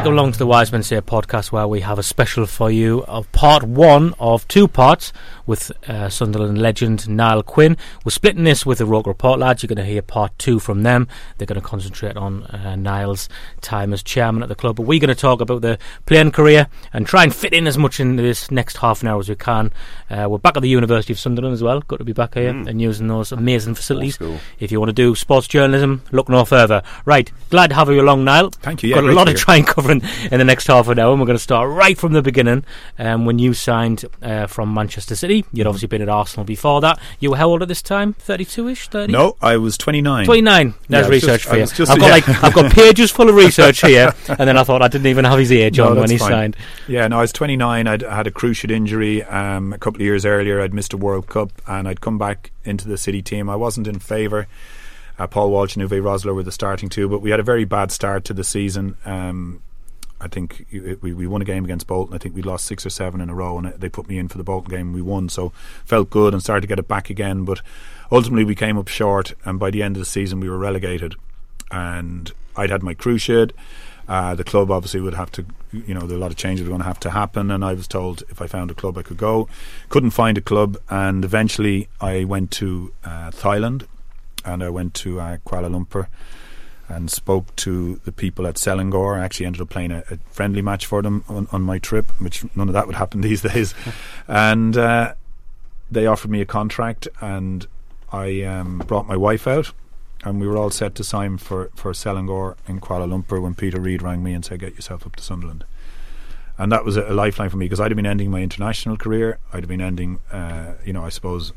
Welcome along to the Wise Men Say podcast, where we have a special for you of part one of two parts with uh, Sunderland legend Niall Quinn. We're splitting this with the Roker Report lads. You're going to hear part two from them. They're going to concentrate on uh, Niall's time as chairman at the club. But we're going to talk about the playing career and try and fit in as much in this next half an hour as we can. Uh, we're back at the University of Sunderland as well. Good to be back here Mm. and using those amazing facilities. Cool. If you want to do sports journalism, look no further. Right, glad to have you along, Niall. Thank you, yeah, Got a lot to try and cover in, in the next half an hour, and we're going to start right from the beginning. Um, when you signed uh, from Manchester City, you'd obviously been at Arsenal before that. You were how old at this time? Thirty-two-ish, thirty. No, I was 29. 29. There's Yeah, research just, for you. Just, I've, got yeah. like I've got pages full of research here, and then I thought I didn't even have his age No, when he fine. signed. Yeah, no, I was 29. I'd had a cruciate injury um, a couple of years earlier. I'd missed a World Cup and I'd come back into the City team. I wasn't in favour. Uh, Paul Walsh and Uwe Rosler were the starting two, but we had a very bad start to the season. Um, I think we, we won a game against Bolton. I think we lost six or seven in a row, and they put me in for the Bolton game. We won, so felt good and started to get it back again. But ultimately, we came up short, and by the end of the season, we were relegated. And I'd had my cruciate. Uh, the club obviously would have to, you know, there are a lot of changes were going to have to happen. And I was told if I found a club, I could go. Couldn't find a club, and eventually I went to uh, Thailand, and I went to uh, Kuala Lumpur and spoke to the people at Selangor. I actually ended up playing a, a friendly match for them on, on my trip, which none of that would happen these days. and uh, they offered me a contract, and I um, brought my wife out, and we were all set to sign for, for Selangor in Kuala Lumpur when Peter Reid rang me and said, Get yourself up to Sunderland. And that was a, lifeline for me because I'd have been ending my international career. I'd have been ending, uh, you know, I suppose,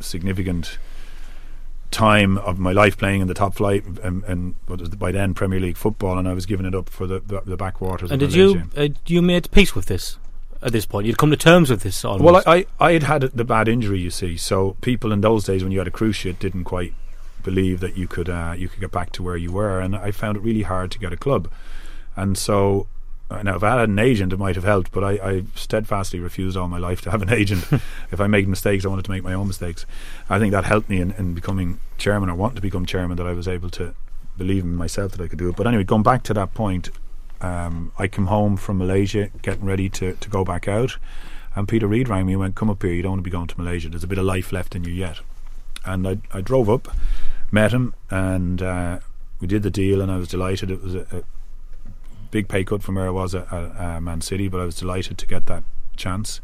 significant time of my life playing in the top flight and, and by then Premier League football, and I was giving it up for the the, the backwaters. And did you uh, you made peace with this at this point? You'd come to terms with this. Almost. Well, I, I I had had the bad injury, you see. So people in those days when you had a cruciate didn't quite believe that you could uh, you could get back to where you were, and I found it really hard to get a club. And so now, if I had an agent, it might have helped, but I, I steadfastly refused all my life to have an agent. if I made mistakes, I wanted to make my own mistakes. I think that helped me in, in becoming chairman or wanting to become chairman, that I was able to believe in myself that I could do it. But anyway, going back to that point, um, I came home from Malaysia, getting ready to, to go back out, and Peter Reid rang me and went, "Come up here. You don't want to be going to Malaysia. There's a bit of life left in you yet." And I, I drove up, met him, and uh, we did the deal, and I was delighted. It was a, a big pay cut from where I was at, at uh, Man City, but I was delighted to get that chance.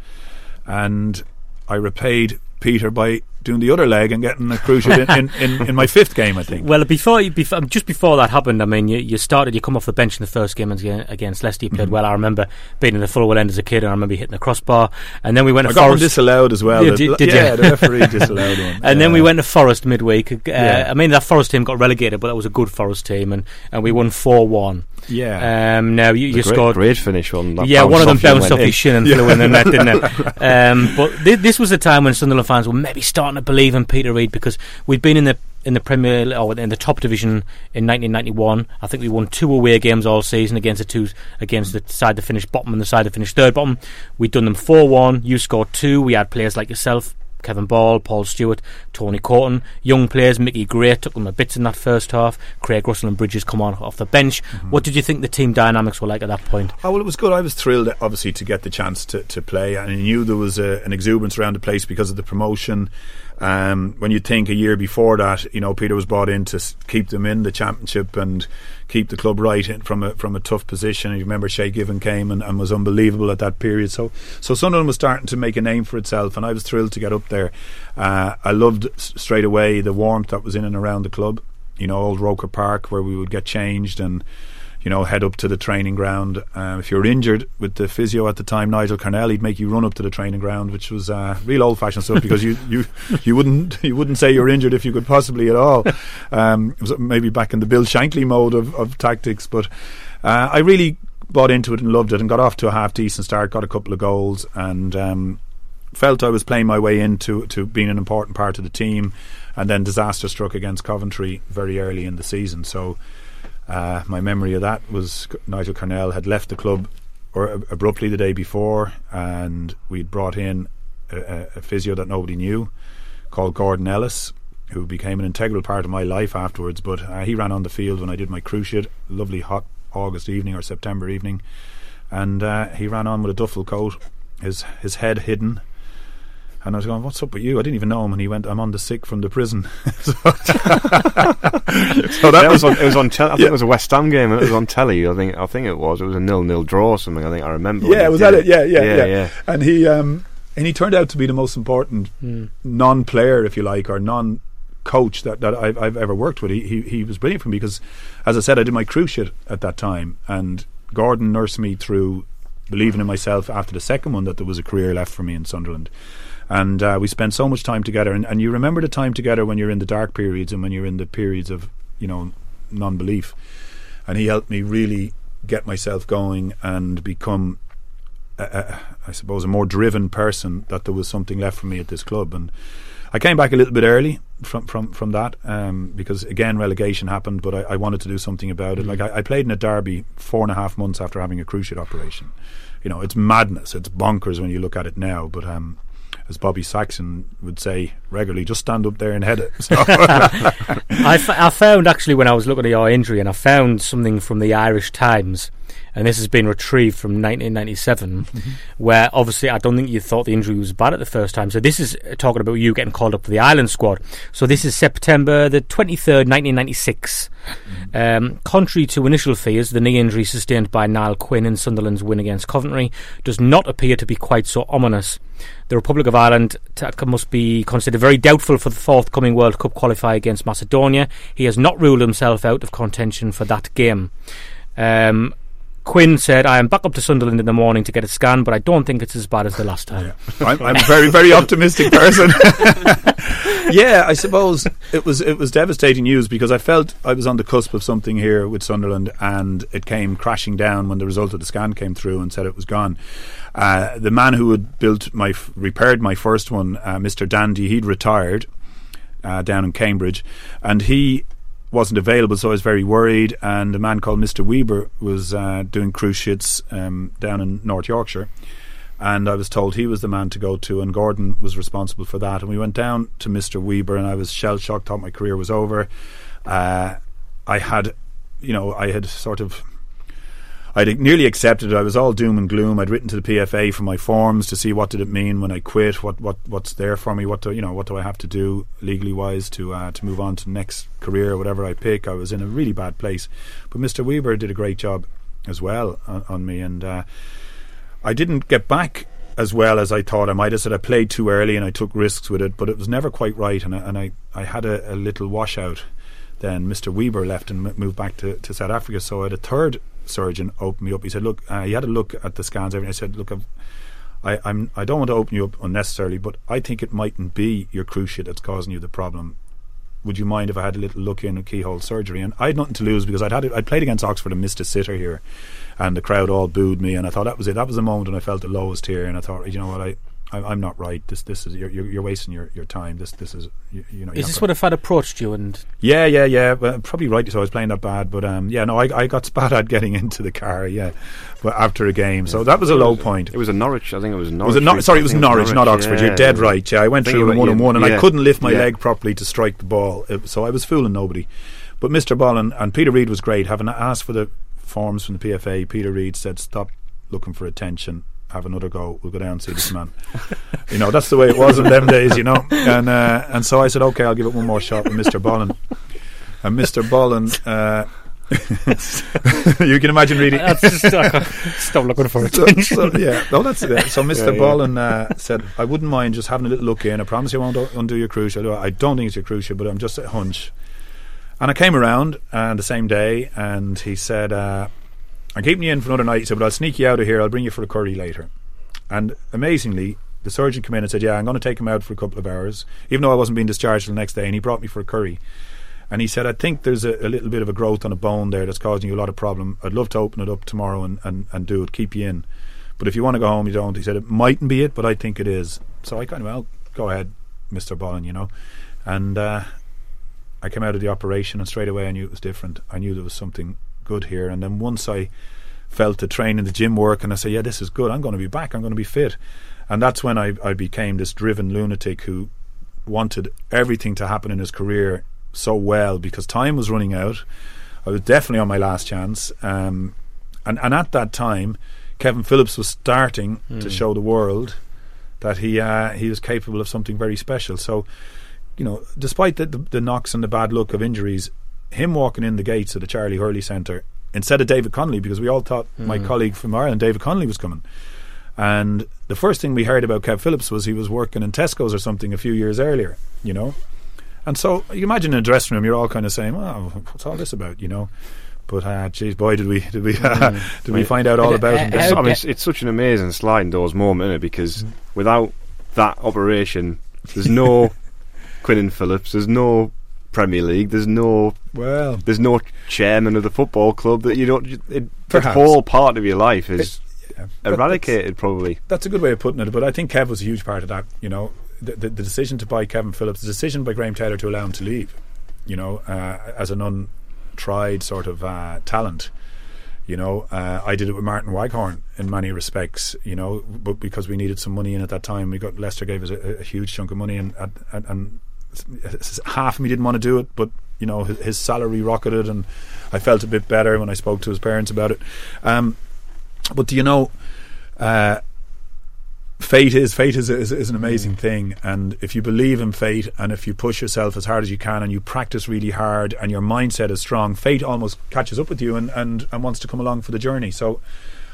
And I repaid Peter by doing the other leg and getting a cruciate in, in, in, in my fifth game, I think. Well, before, you, before just before that happened, I mean, you, you started, you come off the bench in the first game against, Leicester. You played Mm-hmm. well. I remember being in the Fulwell end as a kid, and I remember hitting the crossbar. And then we went I to got Forest. disallowed as well. Yeah, The- did- did yeah, you? the referee disallowed one. And then we went to Forest midweek. Uh, Yeah. I mean, that Forest team got relegated, but that was a good Forest team, and, and we won four one. Yeah. Um, now you, you great, scored. great finish one. that Yeah, one of them bounced off and bounced off his shin and flew in the net, didn't it? Um, but th- this was the time when Sunderland fans were maybe starting to believe in Peter Reid because we'd been in the in the Premier or in the top division in 1991. I think we won two away games all season against the two against the side that finished bottom and the side that finished third bottom. We'd done them four one. You scored two. We had players like yourself. Kevin Ball, Paul Stewart, Tony Coton, young players. Mickey Gray took them a bit in that first half. Craig Russell and Bridges come on off the bench. What did you think the team dynamics were like at that point? Oh well, it was good. I was thrilled, obviously, to get the chance to, to play, and I knew there was a, an exuberance around the place because of the promotion. Um, when you think a year before that, you know, Peter was brought in to keep them in the championship and keep the club right from a from a tough position. And you remember Shay Given came and, and was unbelievable at that period. So, so Sunderland was starting to make a name for itself, and I was thrilled to get up there. Uh, I loved straight away the warmth that was in and around the club. you know, old Roker Park where we would get changed and you know, head up to the training ground. Um, if you were injured with the physio at the time, Nigel Carnell, he'd make you run up to the training ground, which was uh, real old-fashioned stuff because you, you you wouldn't you wouldn't say you were injured if you could possibly at all. Um, it was maybe back in the Bill Shankly mode of, of tactics, but uh, I really bought into it and loved it and got off to a half decent start, got a couple of goals, and um, felt I was playing my way into to being an important part of the team. And then disaster struck against Coventry very early in the season, so. Uh, my memory of that was Nigel Carnell had left the club or abruptly the day before, and we'd brought in a, a, physio that nobody knew called Gordon Ellis, who became an integral part of my life afterwards. But uh, he ran on the field when I did my cruciate, lovely hot August evening or September evening, and uh, he ran on with a duffel coat, his his head hidden, and I was going, "What's up with you?" I didn't even know him, and he went, "I'm on the sick from the prison." so, so that yeah, was, on, it was on. Te- I think yeah. it was a West Ham game. It was on telly. I think. I think it was. It was a nil-nil draw or something. I think I remember. Yeah, was that it? Yeah, yeah, yeah, yeah, And he um, and he turned out to be the most important mm. non-player, if you like, or non coach that, that I've, I've, ever worked with. He, he he was brilliant for me because, as I said, I did my cruciate at that time, and Gordon nursed me through believing in myself after the second one that there was a career left for me in Sunderland and uh, we spent so much time together. And, and you remember the time together when you're in the dark periods and when you're in the periods of you know non-belief. And he helped me really get myself going and become, a, a, I suppose, a more driven person. That there was something left for me at this club, and I came back a little bit early from from from that um, because again relegation happened, but I, I, wanted to do something about it. Mm. Like I, I, played in a derby four and a half months after having a cruciate operation. You know, it's madness. It's bonkers when you look at it now, but um, as Bobby Saxton would say regularly, just stand up there and head it. So. I, f- I found actually when I was looking at your injury, and I found something from the Irish Times and this has been retrieved from 1997, mm-hmm. where obviously I don't think you thought the injury was bad at the first time. So this is talking about you getting called up for the Ireland squad. So this is September the 23rd, 1996. Mm-hmm. Um, contrary to initial fears, the knee injury sustained by Niall Quinn in Sunderland's win against Coventry does not appear to be quite so ominous. The Republic of Ireland must be considered very doubtful for the forthcoming World Cup qualifier against Macedonia. He has not ruled himself out of contention for that game. Um, Quinn said, I am back up to Sunderland in the morning to get a scan, but I don't think it's as bad as the last time. Yeah. I'm, I'm, a very, very optimistic person. yeah, I suppose it was it was devastating news because I felt I was on the cusp of something here with Sunderland, and it came crashing down when the result of the scan came through and said it was gone. Uh, the man who had built my repaired my first one, uh, Mr. Dandy, he'd retired uh, down in Cambridge, and he wasn't available, so I was very worried. And a man called Mr. Weber was uh, doing cruciates um, down in North Yorkshire. And I was told he was the man to go to, and Gordon was responsible for that. And we went down to Mr. Weber, and I was shell shocked, thought my career was over. Uh, I had, you know, I had sort of I'd nearly accepted it. I was all doom and gloom. I'd written to the PFA for my forms to see what did it mean when I quit. What what what's there for me? What do you know? What do I have to do legally wise to uh, to move on to the next career whatever I pick? I was in a really bad place, but Mr. Weber did a great job as well on, on me, and uh, I didn't get back as well as I thought I might have said. I played too early and I took risks with it, but it was never quite right, and I, and I, I had a, a little washout. Then Mr. Weber left and moved back to, to South Africa, so I had a third surgeon opened me up. He said, "Look, uh, he had a look at the scans. Everything. I said, look, I've, I, I'm I don't want to open you up unnecessarily, but I think it mightn't be your cruciate that's causing you the problem. Would you mind if I had a little look in a keyhole surgery? And I had nothing to lose because I'd had it, I'd played against Oxford and missed a sitter here, and the crowd all booed me, and I thought that was it. That was the moment when I felt the lowest here, and I thought, you know what, I I, am not right. This this is you're, you're, wasting your, your time. This this is you, you know. Is this what if I'd approached you and? Yeah, yeah, yeah. Well, probably right. So I was playing that bad, but um, yeah, no, I I got spat at getting into the car. Yeah, but after a game, yeah. so that was a low point. It was a Norwich. I think it was Norwich. Was it not, sorry, it was Norwich, Norwich, not Oxford. Yeah, you're dead yeah. right. Yeah, I went through one and one, and I couldn't lift my leg properly to strike the ball, it, so I was fooling nobody. But Mr. Bollen and Peter Reid was great. Having asked for the forms from the PFA, Peter Reid said, "Stop looking for attention have another go. We'll go down and see this man. you know, that's the way it was in them days, you know. And uh, and so I said, okay, I'll give it one more shot with Mr. Bollen. And Mr. Bollen, uh, you can imagine reading. stop looking for attention. So, so, yeah, no, that's it. So Mr. Yeah, yeah. Uh, said, I wouldn't mind just having a little look in. I promise you I won't undo your cruciate. I don't think it's your cruciate, but I'm just a hunch. And I came around uh, the same day, and he said, uh, "I'm keeping you in for another night." He said, "But I'll sneak you out of here. I'll bring you for a curry later." And amazingly, the surgeon came in and said, "Yeah, I'm going to take him out for a couple of hours, even though I wasn't being discharged the next day." And he brought me for a curry. And he said, "I think there's a, a little bit of a growth on a bone there that's causing you a lot of problem. I'd love to open it up tomorrow and, and, and do it, keep you in. But if you want to go home, you don't." He said, "It mightn't be it, but I think it is." So I kind of well, go ahead, Mister Bollen, you know, and. Uh, I came out of the operation and straight away I knew it was different. I knew there was something good here. And then once I felt the train in the gym work and I said, yeah, this is good. I'm going to be back. I'm going to be fit. And that's when I, I became this driven lunatic who wanted everything to happen in his career so well because time was running out. I was definitely on my last chance. Um, and, and at that time, Kevin Phillips was starting mm. to show the world that he uh, he was capable of something very special. So you know, despite the, the, the knocks and the bad luck of injuries, him walking in the gates of the Charlie Hurley Centre instead of David Connolly, because we all thought mm. my colleague from Ireland, David Connolly, was coming. And the first thing we heard about Kev Phillips was he was working in Tesco's or something a few years earlier, you know. And so you imagine in a dressing room, you're all kind of saying, "Well, what's all this about?" You know. But uh, geez, boy, did we did we uh, mm. did we find out all about him? I mean, it's, it's, such an amazing sliding doors moment, isn't it? Because mm. without that operation, there's no Quinn and Phillips. There's no Premier League. There's no well. There's no chairman of the football club that you don't. It, the whole part of your life is it, yeah, eradicated. Probably that's a good way of putting it. But I think Kev was a huge part of that. You know, the, the, the decision to buy Kevin Phillips, the decision by Graham Taylor to allow him to leave. You know, uh, as an untried sort of uh, talent. You know, uh, I did it with Martin Waghorn in many respects. You know, but because we needed some money in at that time, we got Leicester gave us a, a huge chunk of money, and and, and half of me didn't want to do it, but you know his, his, salary rocketed, and I felt a bit better when I spoke to his parents about it. Um, but do you know, uh, fate is fate is, is, is an amazing thing, and if you believe in fate, and if you push yourself as hard as you can, and you practice really hard, and your mindset is strong, fate almost catches up with you and and, and wants to come along for the journey. So.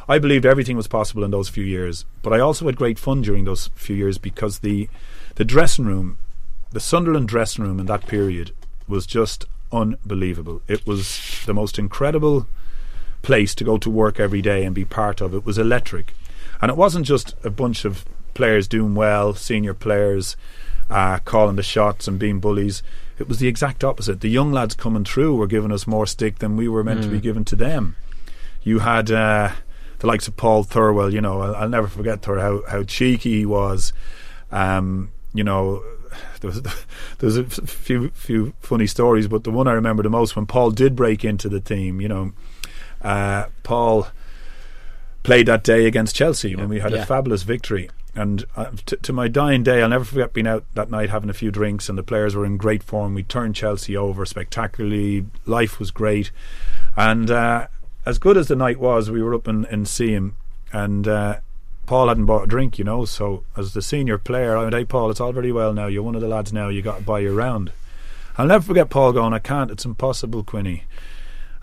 I believed everything was possible in those few years, but I also had great fun during those few years because the the dressing room the Sunderland dressing room in that period was just unbelievable. It was the most incredible place to go to work every day and be part of. It was electric. And it wasn't just a bunch of players doing well, senior players uh, calling the shots and being bullies. It was the exact opposite. The young lads coming through were giving us more stick than we were meant mm. to be mm. given to them. You had uh, the likes of Paul Thirlwell, you know, I'll, I'll never forget Thur, how, how cheeky he was. Um, you know, there was there's a few few funny stories, but the one I remember the most when Paul did break into the team. You know, uh, Paul played that day against Chelsea yeah. when we had yeah. a fabulous victory. And uh, t- to my dying day, I'll never forget being out that night having a few drinks, and the players were in great form. We turned Chelsea over spectacularly. Life was great, and uh, as good as the night was, we were up in in Seaham, and uh, Paul hadn't bought a drink, you know. So as the senior player, I went, "Hey, Paul, it's all very well now. You're one of the lads now. You got to buy your round." I'll never forget Paul going, "I can't. It's impossible, Quinny."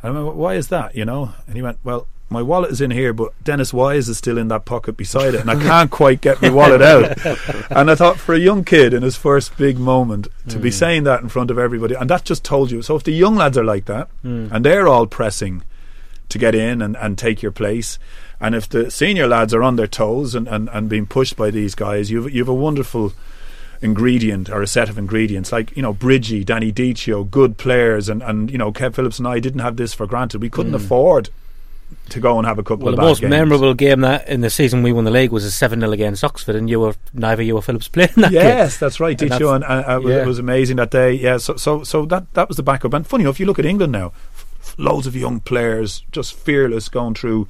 I went, "Why is that?" You know. And he went, "Well, my wallet is in here, but Dennis Wise is still in that pocket beside it, and I can't quite get my wallet out." and I thought, for a young kid in his first big moment, to mm. be saying that in front of everybody, and that just told you. So if the young lads are like that, mm. and they're all pressing to get in and, and take your place. And if the senior lads are on their toes and, and, and being pushed by these guys, you've you've a wonderful ingredient or a set of ingredients like you know Bridgie, Danny Dichio, good players, and and you know Kev Phillips and I didn't have this for granted. We couldn't mm. afford to go and have a couple well, of the most games. memorable game that in the season we won the league was a 7 0 against Oxford, and you were neither you or Phillips playing that Yes, game. that's right. Did you? And uh, yeah. it was amazing that day. Yeah, so so so that that was the backup. And funny enough, you look at England now, loads of young players, just fearless, going through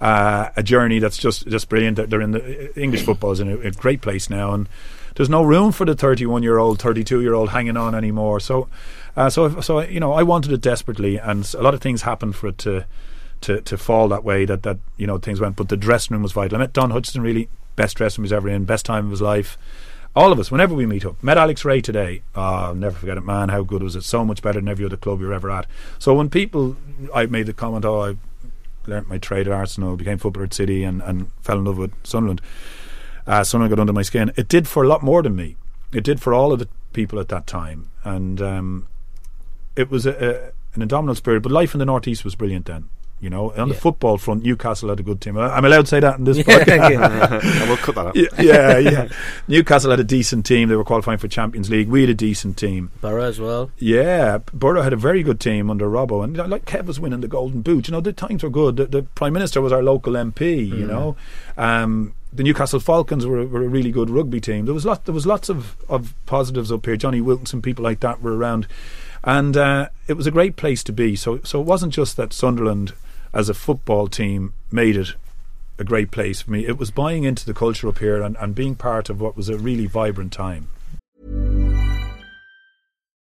uh, a journey that's just just brilliant. They're in the English football is in a, a great place now, and there's no room for the 31 year old, 32 year old hanging on anymore. So, uh, so so you know, I wanted it desperately, and a lot of things happened for it to to to fall that way. That that you know things went, but the dressing room was vital. I met Don Hutchison really best dressing room he's ever in, best time of his life all of us, whenever we meet up, met Alex Rae today. Oh, I'll never forget it, man. How good was it? So much better than every other club you're ever at. So when people, I made the comment, oh, I learnt my trade at Arsenal, became footballer at City, and, and fell in love with Sunderland. Uh, Sunderland got under my skin. It did for a lot more than me. It did for all of the people at that time. And um, it was a, a, an indomitable spirit. But life in the northeast was brilliant then. You know, on the football front, Newcastle had a good team. I'm allowed to say that in this Yeah, podcast. I will cut that up. yeah, yeah, yeah. Newcastle had a decent team. They were qualifying for Champions League. We had a decent team. Borough as well. Yeah, Borough had a very good team under Robbo, and like Kev was winning the Golden Boot. You know, the times were good. The, the Prime Minister was our local MP. You know, um, the Newcastle Falcons were, were a really good rugby team. There was lot. There was lots of, of positives up here. Jonny Wilkinson, people like that were around, and uh, it was a great place to be. So, so it wasn't just that Sunderland as a football team made it a great place for me. It was buying into the culture up here and, and being part of what was a really vibrant time.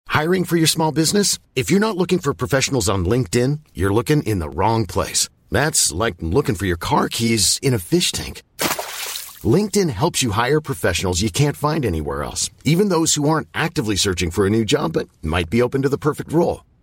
Hiring for your small business? If you're not looking for professionals on LinkedIn, you're looking in the wrong place. That's like looking for your car keys in a fish tank. LinkedIn helps you hire professionals you can't find anywhere else, even those who aren't actively searching for a new job but might be open to the perfect role.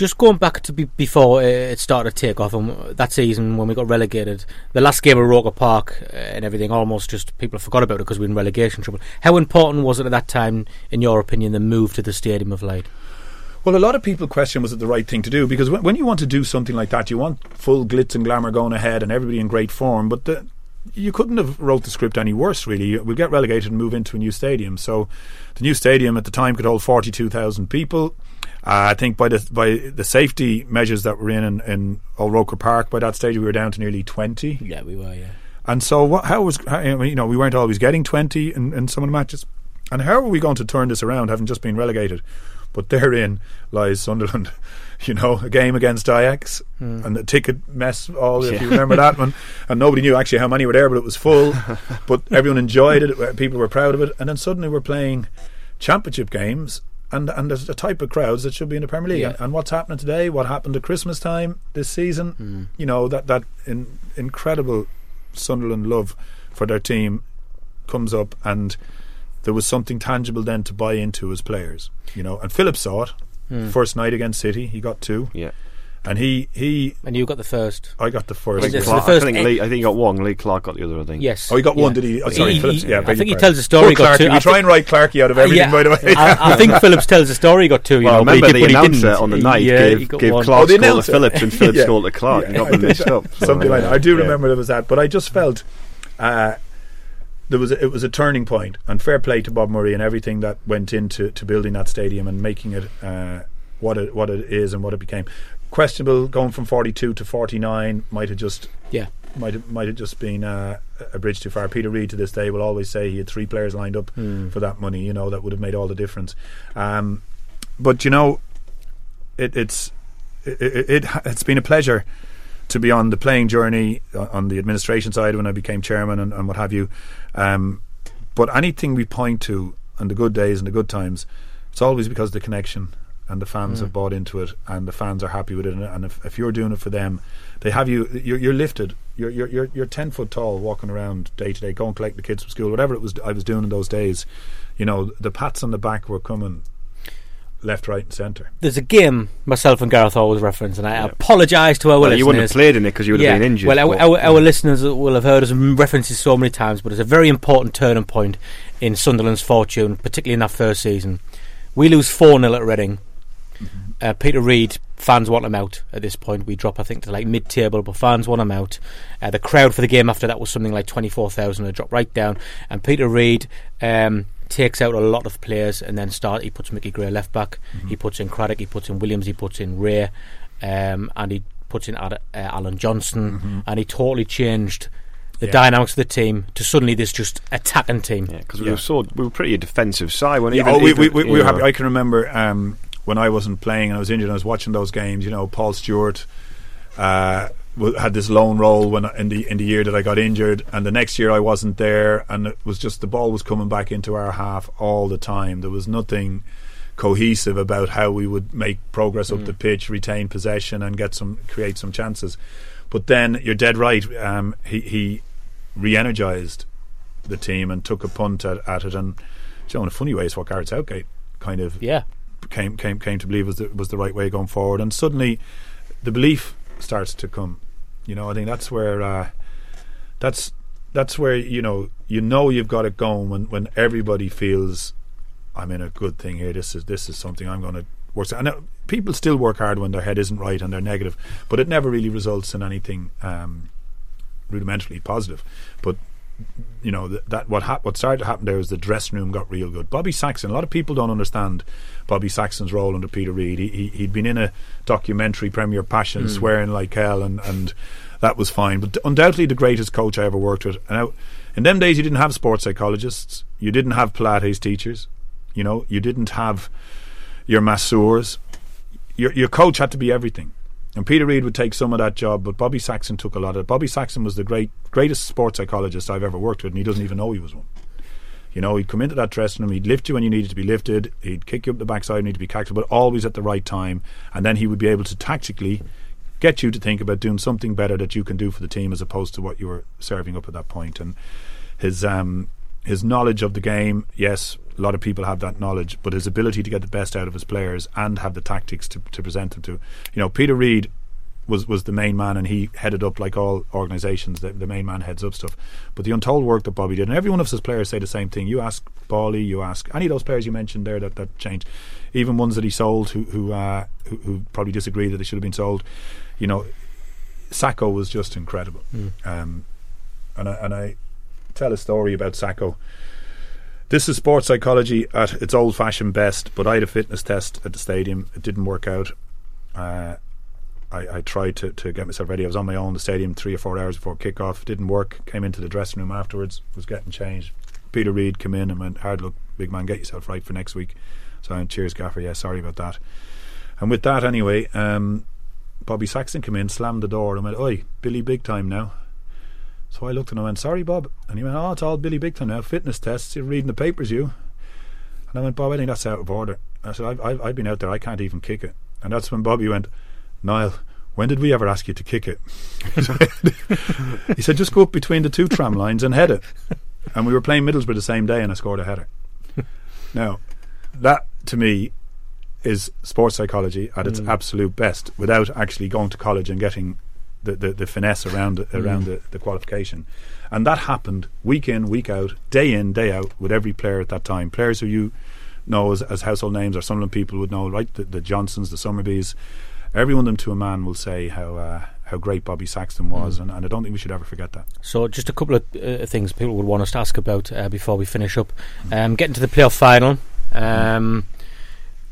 Just going back to be, before uh, it started to take off, and that season when we got relegated, the last game of Roker Park uh, and everything, almost just people forgot about it because we were in relegation trouble. How important was it at that time, in your opinion, the move to the Stadium of Light? Well, a lot of people question was it the right thing to do because when, when you want to do something like that, you want full glitz and glamour going ahead and everybody in great form. But the, you couldn't have wrote the script any worse, really. We'll get relegated and move into a new stadium. So the new stadium at the time could hold forty-two thousand people. Uh, I think by the by the safety measures that were in in, in Old Roker Park, by that stage we were down to nearly twenty. Yeah, we were. Yeah. And so, what, how was how, you know we weren't always getting twenty in, in some of the matches, and how are we going to turn this around, having just been relegated? But therein lies Sunderland. You know, a game against Ajax and the ticket mess. All if you remember that one, and nobody knew actually how many were there, but it was full. but everyone enjoyed it. People were proud of it, and then suddenly we're playing championship games. And and there's a type of crowds that should be in the Premier League. Yeah. And, and what's happening today? What happened at Christmas time this season? Hmm. You know that that in, incredible Sunderland love for their team comes up, and there was something tangible then to buy into as players. You know, and Philip saw it hmm. first night against City. He got two, Yeah. And he he And you got the first. I got the I first. think, Clark, the first I, think Lee, I think he got one. Lee Clark got the other. I think. Yes. Oh, he got one, did he? Oh, sorry, He- Phillips. he- Yeah, I think he your tells the pardon. story. he Poor got Clarkey. two. We I try and write Clarkey out of everything, yeah, by the way. I, I think Phillips tells the story. Got two. You Well, know, I he remember the announcer on the night Yeah, gave, gave one. Oh, Clark's the to announcer. Phillips and Phillips Yeah. goal to Clark and got them mixed up. Something like that. I do remember there was that, but I just felt uh, there was a, it was a turning point, and fair play to Bob Murray and everything that went into to building that stadium and making it uh, what it what it is and what it became. Questionable going from forty two to forty nine might have just Yeah. might have, might have just been uh, a bridge too far. Peter Reid to this day will always say he had three players lined up for that money. You know that would have made all the difference. Um, but you know, it, it's it, it, it it's been a pleasure to be on the playing journey uh, on the administration side when I became chairman and, and what have you. Um, but anything we point to and the good days and the good times, it's always because of the connection and the fans have mm. bought into it and the fans are happy with it. And, and if, if you're doing it for them, they have you. You're, you're lifted. You're, you're you're you're ten foot tall, walking around day to day, going collect the kids from school, whatever it was I was doing in those days. You know, the pats on the back were coming left, right, and centre. There's a game myself and Gareth always reference, and I apologise to our Well, listeners. you wouldn't have played in it because you would have been injured. Well, our, but- our, our listeners will have heard us reference this so many times, but it's a very important turning point in Sunderland's fortune, particularly in that first season. We lose 4 0 at Reading. Uh, Peter Reid, fans want him out at this point. We drop, I think, to like mid table, but fans want him out. Uh, the crowd for the game after that was something like 24,000. It dropped right down. And Peter Reid um, takes out a lot of players and then start. He puts Mickey Gray left back. He puts in Craddock. He puts in Williams. He puts in Rae. Um, and he puts in Ad- uh, Allan Johnston. And he totally changed the Yeah. dynamics of the team to suddenly this just attacking team. Yeah, because we Yeah. were so we were pretty a defensive side. When Yeah, even, oh, we, even, we, we, we were happy. I can remember um, when I wasn't playing and I was injured and I was watching those games, you know, Paul Stewart uh, had this lone role when in the in the year that I got injured, and the next year I wasn't there, and it was just the ball was coming back into our half all the time. There was nothing cohesive about how we would make progress mm. up the pitch, retain possession, and get some create some chances. But then you're dead right. Um, he he re-energized the team and took a punt at, at it, and you know, in a funny way, it's what Gareth Southgate kind of yeah came came came to believe was the, was the right way going forward, and suddenly the belief starts to come. You know, I think that's where uh, that's that's where you know you know you've got it going when when everybody feels I'm in a good thing here. This is this is something I'm going to work. And uh, people still work hard when their head isn't right and they're negative, but it never really results in anything um, rudimentarily positive. But you know that, that what what started to happen there was the dressing room got real good. Bobby Saxton. A lot of people don't understand Bobby Saxton's role under Peter Reid. He, he had been in a documentary, Premier Passion, mm. swearing like hell, and and that was fine. But undoubtedly the greatest coach I ever worked with. And now, in them days, you didn't have sports psychologists. You didn't have Pilates teachers. You know, you didn't have your masseurs. Your your coach had to be everything. And Peter Reid would take some of that job, but Bobby Saxton took a lot of it. Bobby Saxton was the great greatest sports psychologist I've ever worked with, and he doesn't even know he was one. You know, he'd come into that dressing room, he'd lift you when you needed to be lifted, he'd kick you up the backside when you need to be kicked, but always at the right time. And then he would be able to tactically get you to think about doing something better that you can do for the team as opposed to what you were serving up at that point. And his um, his knowledge of the game, yes, a lot of people have that knowledge, but his ability to get the best out of his players and have the tactics to, to present them to. You know, Peter Reid was was the main man, and he headed up like all organisations. The, the, main man heads up stuff. But the untold work that Bobby did, and every one of his players say the same thing. You ask Bally, you ask any of those players you mentioned there that that changed, even ones that he sold who who uh, who, who, probably disagree that they should have been sold. You know, Sakho was just incredible. Mm. Um, and I, and I tell a story about Sakho. This is sports psychology at its old fashioned best, but I had a fitness test at the stadium. It didn't work out. Uh, I, I, tried to, to get myself ready. I was on my own in the stadium three or four hours before kickoff. Didn't work. Came into the dressing room afterwards. Was getting changed. Peter Reid came in and went, "Hard look, big man. Get yourself right for next week." So I went, "Cheers, Gaffer. Yeah, sorry about that." And with that, anyway, um, Bobby Saxton came in, slammed the door, and went, "Oi, Billy, big time now." So I looked and I went, "Sorry, Bob." And he went, "Oh, it's all Billy Big Time now. Fitness tests. You're reading the papers, you." And I went, "Bob, I think that's out of order." I said, "I've, I've, I've been out there. I can't even kick it." And that's when Bobby went, "Niall." When did we ever ask you to kick it? he said, just go up between the two tram lines and head it. And we were playing Middlesbrough the same day and I scored a header. now, that to me is sports psychology at its mm. absolute best without actually going to college and getting the, the, the finesse around mm. around the, the qualification. And that happened week in, week out, day in, day out with every player at that time. Players who you know as, as household names or some of them people would know, right? The, the Johnstons, the Summerbees, every one of them to a man will say how uh, how great Bobby Saxton was, mm. and, and, I don't think we should ever forget that. So, just a couple of uh, things people would want us to ask about uh, before we finish up. Mm. Um, getting to the playoff final. Um,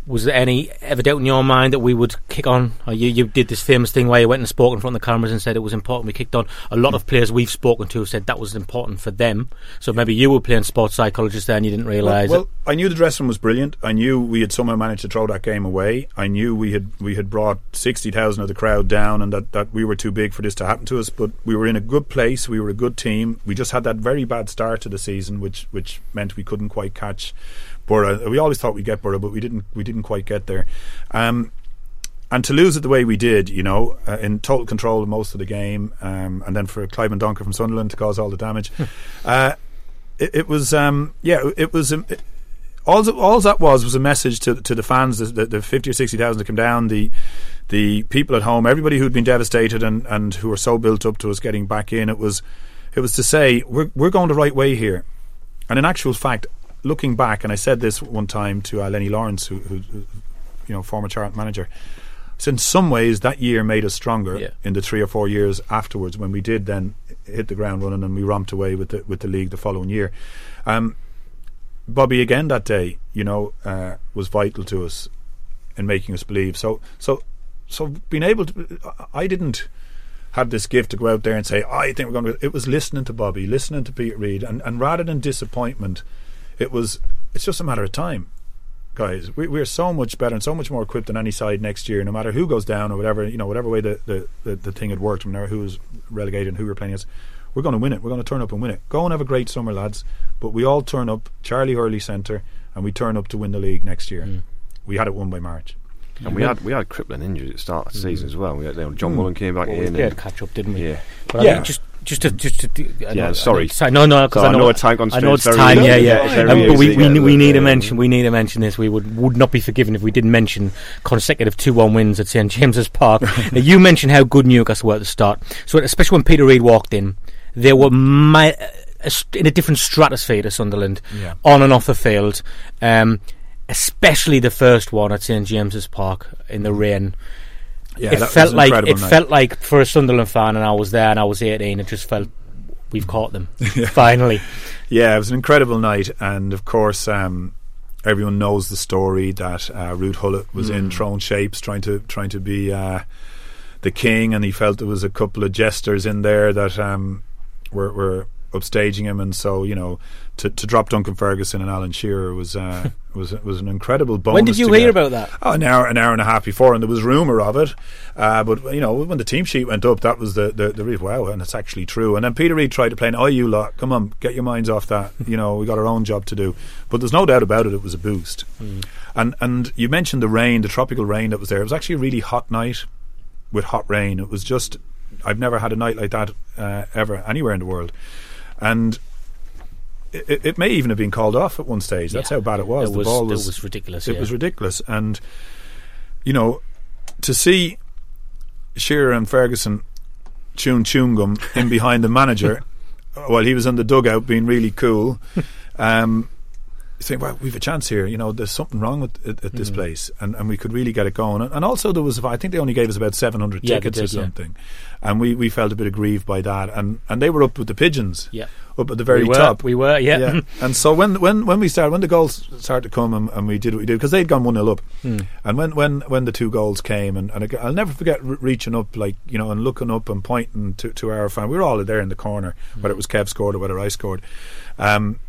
was there any ever doubt in your mind that we would kick on? You, you did this famous thing where you went and spoke in front of the cameras and said it was important we kicked on. A lot of players we've spoken to said that was important for them. So maybe you were playing sports psychologist there and you didn't realise well, well, I knew the dressing room was brilliant. I knew we had somehow managed to throw that game away. I knew we had we had brought 60,000 of the crowd down and that, that we were too big for this to happen to us. But we were in a good place. We were a good team. We just had that very bad start to the season, which, which meant we couldn't quite catch Borough. We always thought we'd get Borough, but we didn't. We didn't quite get there. Um, and to lose it the way we did, you know, uh, in total control of most of the game, um, and then for Clive Mendonca from Sunderland to cause all the damage, uh, it, it, was, um, yeah, it was. Um, it, all, all that was was a message to to the fans, the, the fifty or sixty thousand that come down, the the people at home, everybody who'd been devastated and, and who were so built up to us getting back in. It was it was to say we're we're going the right way here, and in actual fact, looking back, and I said this one time to uh, Lennie Lawrence, who, who, who, you know, former Charlton manager. So in some ways, that year made us stronger yeah. in the three or four years afterwards when we did then hit the ground running and we romped away with the with the league the following year. Um, Bobby again that day, you know, uh, was vital to us in making us believe. So so so being able to, I didn't have this gift to go out there and say, I think we're going to. It was listening to Bobby, listening to Pete Reid, and, and rather than disappointment, it was it's just a matter of time guys. We, we're so much better and so much more equipped than any side next year. No matter who goes down or whatever, you know, whatever way the the, the, the thing had worked, no matter who was relegated and who we're playing against, we're going to win it. We're going to turn up and win it. Go and have a great summer, lads. But we all turn up. Charlie Hurley centre, and we turn up to win the league next year. Mm. We had it won by March. And we had we had crippling injuries at the start of the season as well. We had, you know, John Mm. Mullin came back Well, we in. played and- catch up, didn't we? yeah. But I think just just to just to, I Yeah, know- sorry. I know- sorry, no, no, because So I I know, know a time I know it's very time. Yeah, easy, yeah. yeah, Um, but we we, we need to mention we need to mention this. We would would not be forgiven if we didn't mention consecutive two one wins at St James's Park. now, you mentioned how good Newcastle were at the start. So especially when Peter Reid walked in, they were a in a different stratosphere to Sunderland, Yeah. on and off the field. Um, especially the first one at St James's Park in the rain Yeah, it felt like it night. felt like for a Sunderland fan, and I was there, and I was eighteen. It just felt we've caught them finally. Yeah, it was an incredible night, and of course, um, everyone knows the story that uh, Ruud Gullit was in throne shapes, trying to trying to be uh, the king, and he felt there was a couple of jesters in there that um, were, were upstaging him, and so you know, to, to drop Duncan Ferguson and Alan Shearer was uh, was was an incredible bonus. when did you hear get. about that? Oh, an hour, an hour and a half before, and there was rumor of it. Uh, but you know, when the team sheet went up, that was the the, the real wow, and it's actually true. And then Peter Reid tried to play, "Oh, you lot, come on, get your minds off that. You know, we got our own job to do." But there's no doubt about it; it was a boost. And and you mentioned the rain, the tropical rain that was there. It was actually a really hot night with hot rain. It was just I've never had a night like that uh, ever anywhere in the world, and. It, it may even have been called off at one stage. That's Yeah. how bad it was. It the was, ball was, was ridiculous. it yeah. was ridiculous. And you know, to see Shearer and Ferguson chewing chewing gum in behind the manager while he was in the dugout being really cool. Um, think, well, we've a chance here. You know, there's something wrong with at, at Mm. this place, and, and we could really get it going. And, and also, there was, I think they only gave us about 700 Yeah, tickets or did, yeah. something, and we, we felt a bit aggrieved by that. And, and they were up with the pigeons, Yeah. up at the very we were, top. We were, yeah. Yeah. and so when, when, when we started, when the goals started to come and, and we did what we did, because they'd gone 1 0 up. Hmm. And when, when, when the two goals came, and, and I'll never forget re- reaching up, like, you know, and looking up and pointing to, to our fan. We were all there in the corner, Hmm. whether it was Kev scored or whether I scored. Um,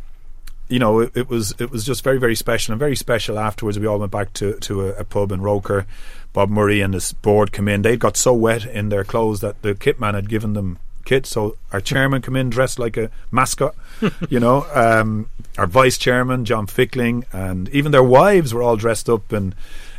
you know, it, it was it was just very very special and very special. Afterwards, we all went back to to a, a pub in Roker. Bob Murray and his board come in. They'd got so wet in their clothes that the kit man had given them kit. So our chairman come in dressed like a mascot. you know, um, our vice chairman John Fickling and even their wives were all dressed up in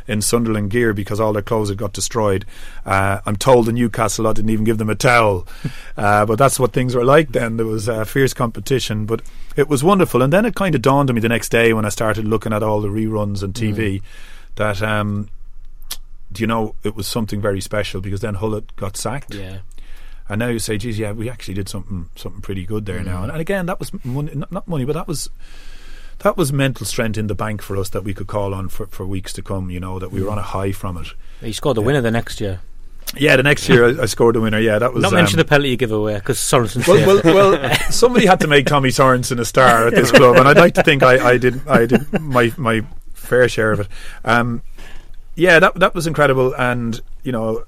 in Sunderland gear because all their clothes had got destroyed. Uh, I'm told the Newcastle lot didn't even give them a towel, uh, but that's what things were like then. There was uh, fierce competition, but it was wonderful. And then it kind of dawned on me the next day when I started looking at all the reruns on TV that. Um, do you know it was something very special because then Gullit got sacked, yeah. and now you say, "Geez, yeah, we actually did something something pretty good there now." And, and again, that was money, not money, but that was that was mental strength in the bank for us that we could call on for, for weeks to come. You know that we were on a high from it. He scored the winner the next year. Yeah, the next year I, I scored the winner. Yeah, that was Not mention um, the penalty giveaway because Sorensen well, well, well, somebody had to make Tommy Sorensen a star at this club, and I'd like to think I, I did. I did my my fair share of it. Um, yeah, that that was incredible, and you know,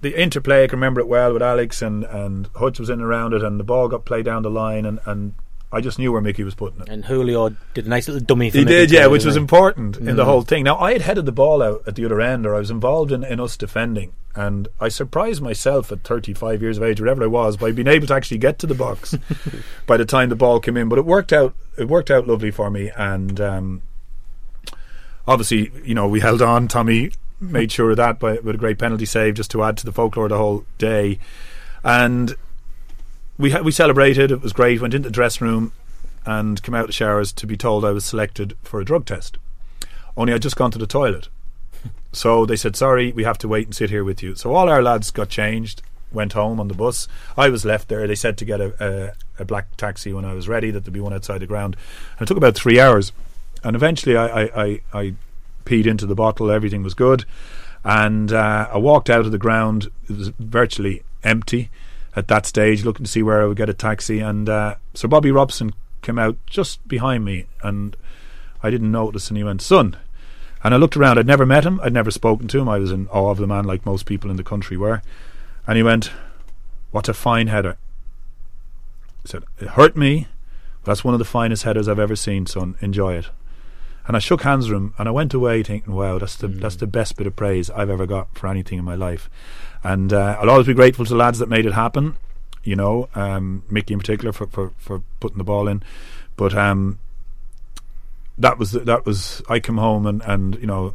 the interplay. I can remember it well with Alex and and Hutch was in around it, and the ball got played down the line, and and I just knew where Mickey was putting it. and Julio did a nice little dummy. For He Mickey did, yeah, which was important in the Mm. whole thing. Now, I had headed the ball out at the other end, or I was involved in, in us defending, and I surprised myself at 35 years of age, whatever I was, by being able to actually get to the box by the time the ball came in. But it worked out. It worked out lovely for me, and um, obviously, you know, we held on. Tommy made sure of that by with a great penalty save, just to add to the folklore of the whole day, and we ha- we celebrated. It was great. Went into the dressing room and came out of the showers to be told I was selected for a drug test. Only I'd just gone to the toilet. So they said, sorry, we have to wait and sit here with you. So all our lads got changed, went home on the bus. I was left there. They said to get a, a, a black taxi when I was ready, that there'd be one outside the ground. And it took about three hours. And eventually I, I, I, I peed into the bottle, everything was good. And uh, I walked out of the ground. It was virtually empty at that stage, looking to see where I would get a taxi. And uh, Sir Bobby Robson came out just behind me, and I didn't notice. And he went, "Son." And I looked around. I'd never met him. I'd never spoken to him. I was in awe of the man, like most people in the country were. And he went, "What a fine header!" He said, "It hurt me, that's one of the finest headers I've ever seen, son. Enjoy it." And I shook hands with him, and I went away thinking, "Wow, that's the mm. that's the best bit of praise I've ever got for anything in my life." And uh, I'll always be grateful to the lads that made it happen. You know, um, Mickey in particular for, for, for putting the ball in, but um, that was that was I come home and and you know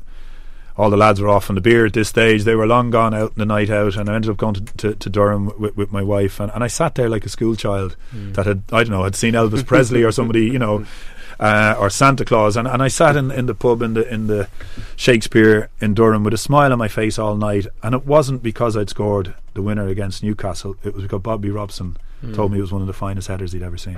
all the lads were off on the beer at this stage. They were long gone out in the night out, and I ended up going to, to, to Durham with, with, my wife, and, and I sat there like a schoolchild mm. that had I don't know had seen Elvis Presley or somebody, you know, uh, or Santa Claus, and, and I sat in, in the pub in the in the Shakespeare in Durham with a smile on my face all night, and it wasn't because I'd scored the winner against Newcastle. It was because Bobby Robson mm. told me it was one of the finest headers he'd ever seen.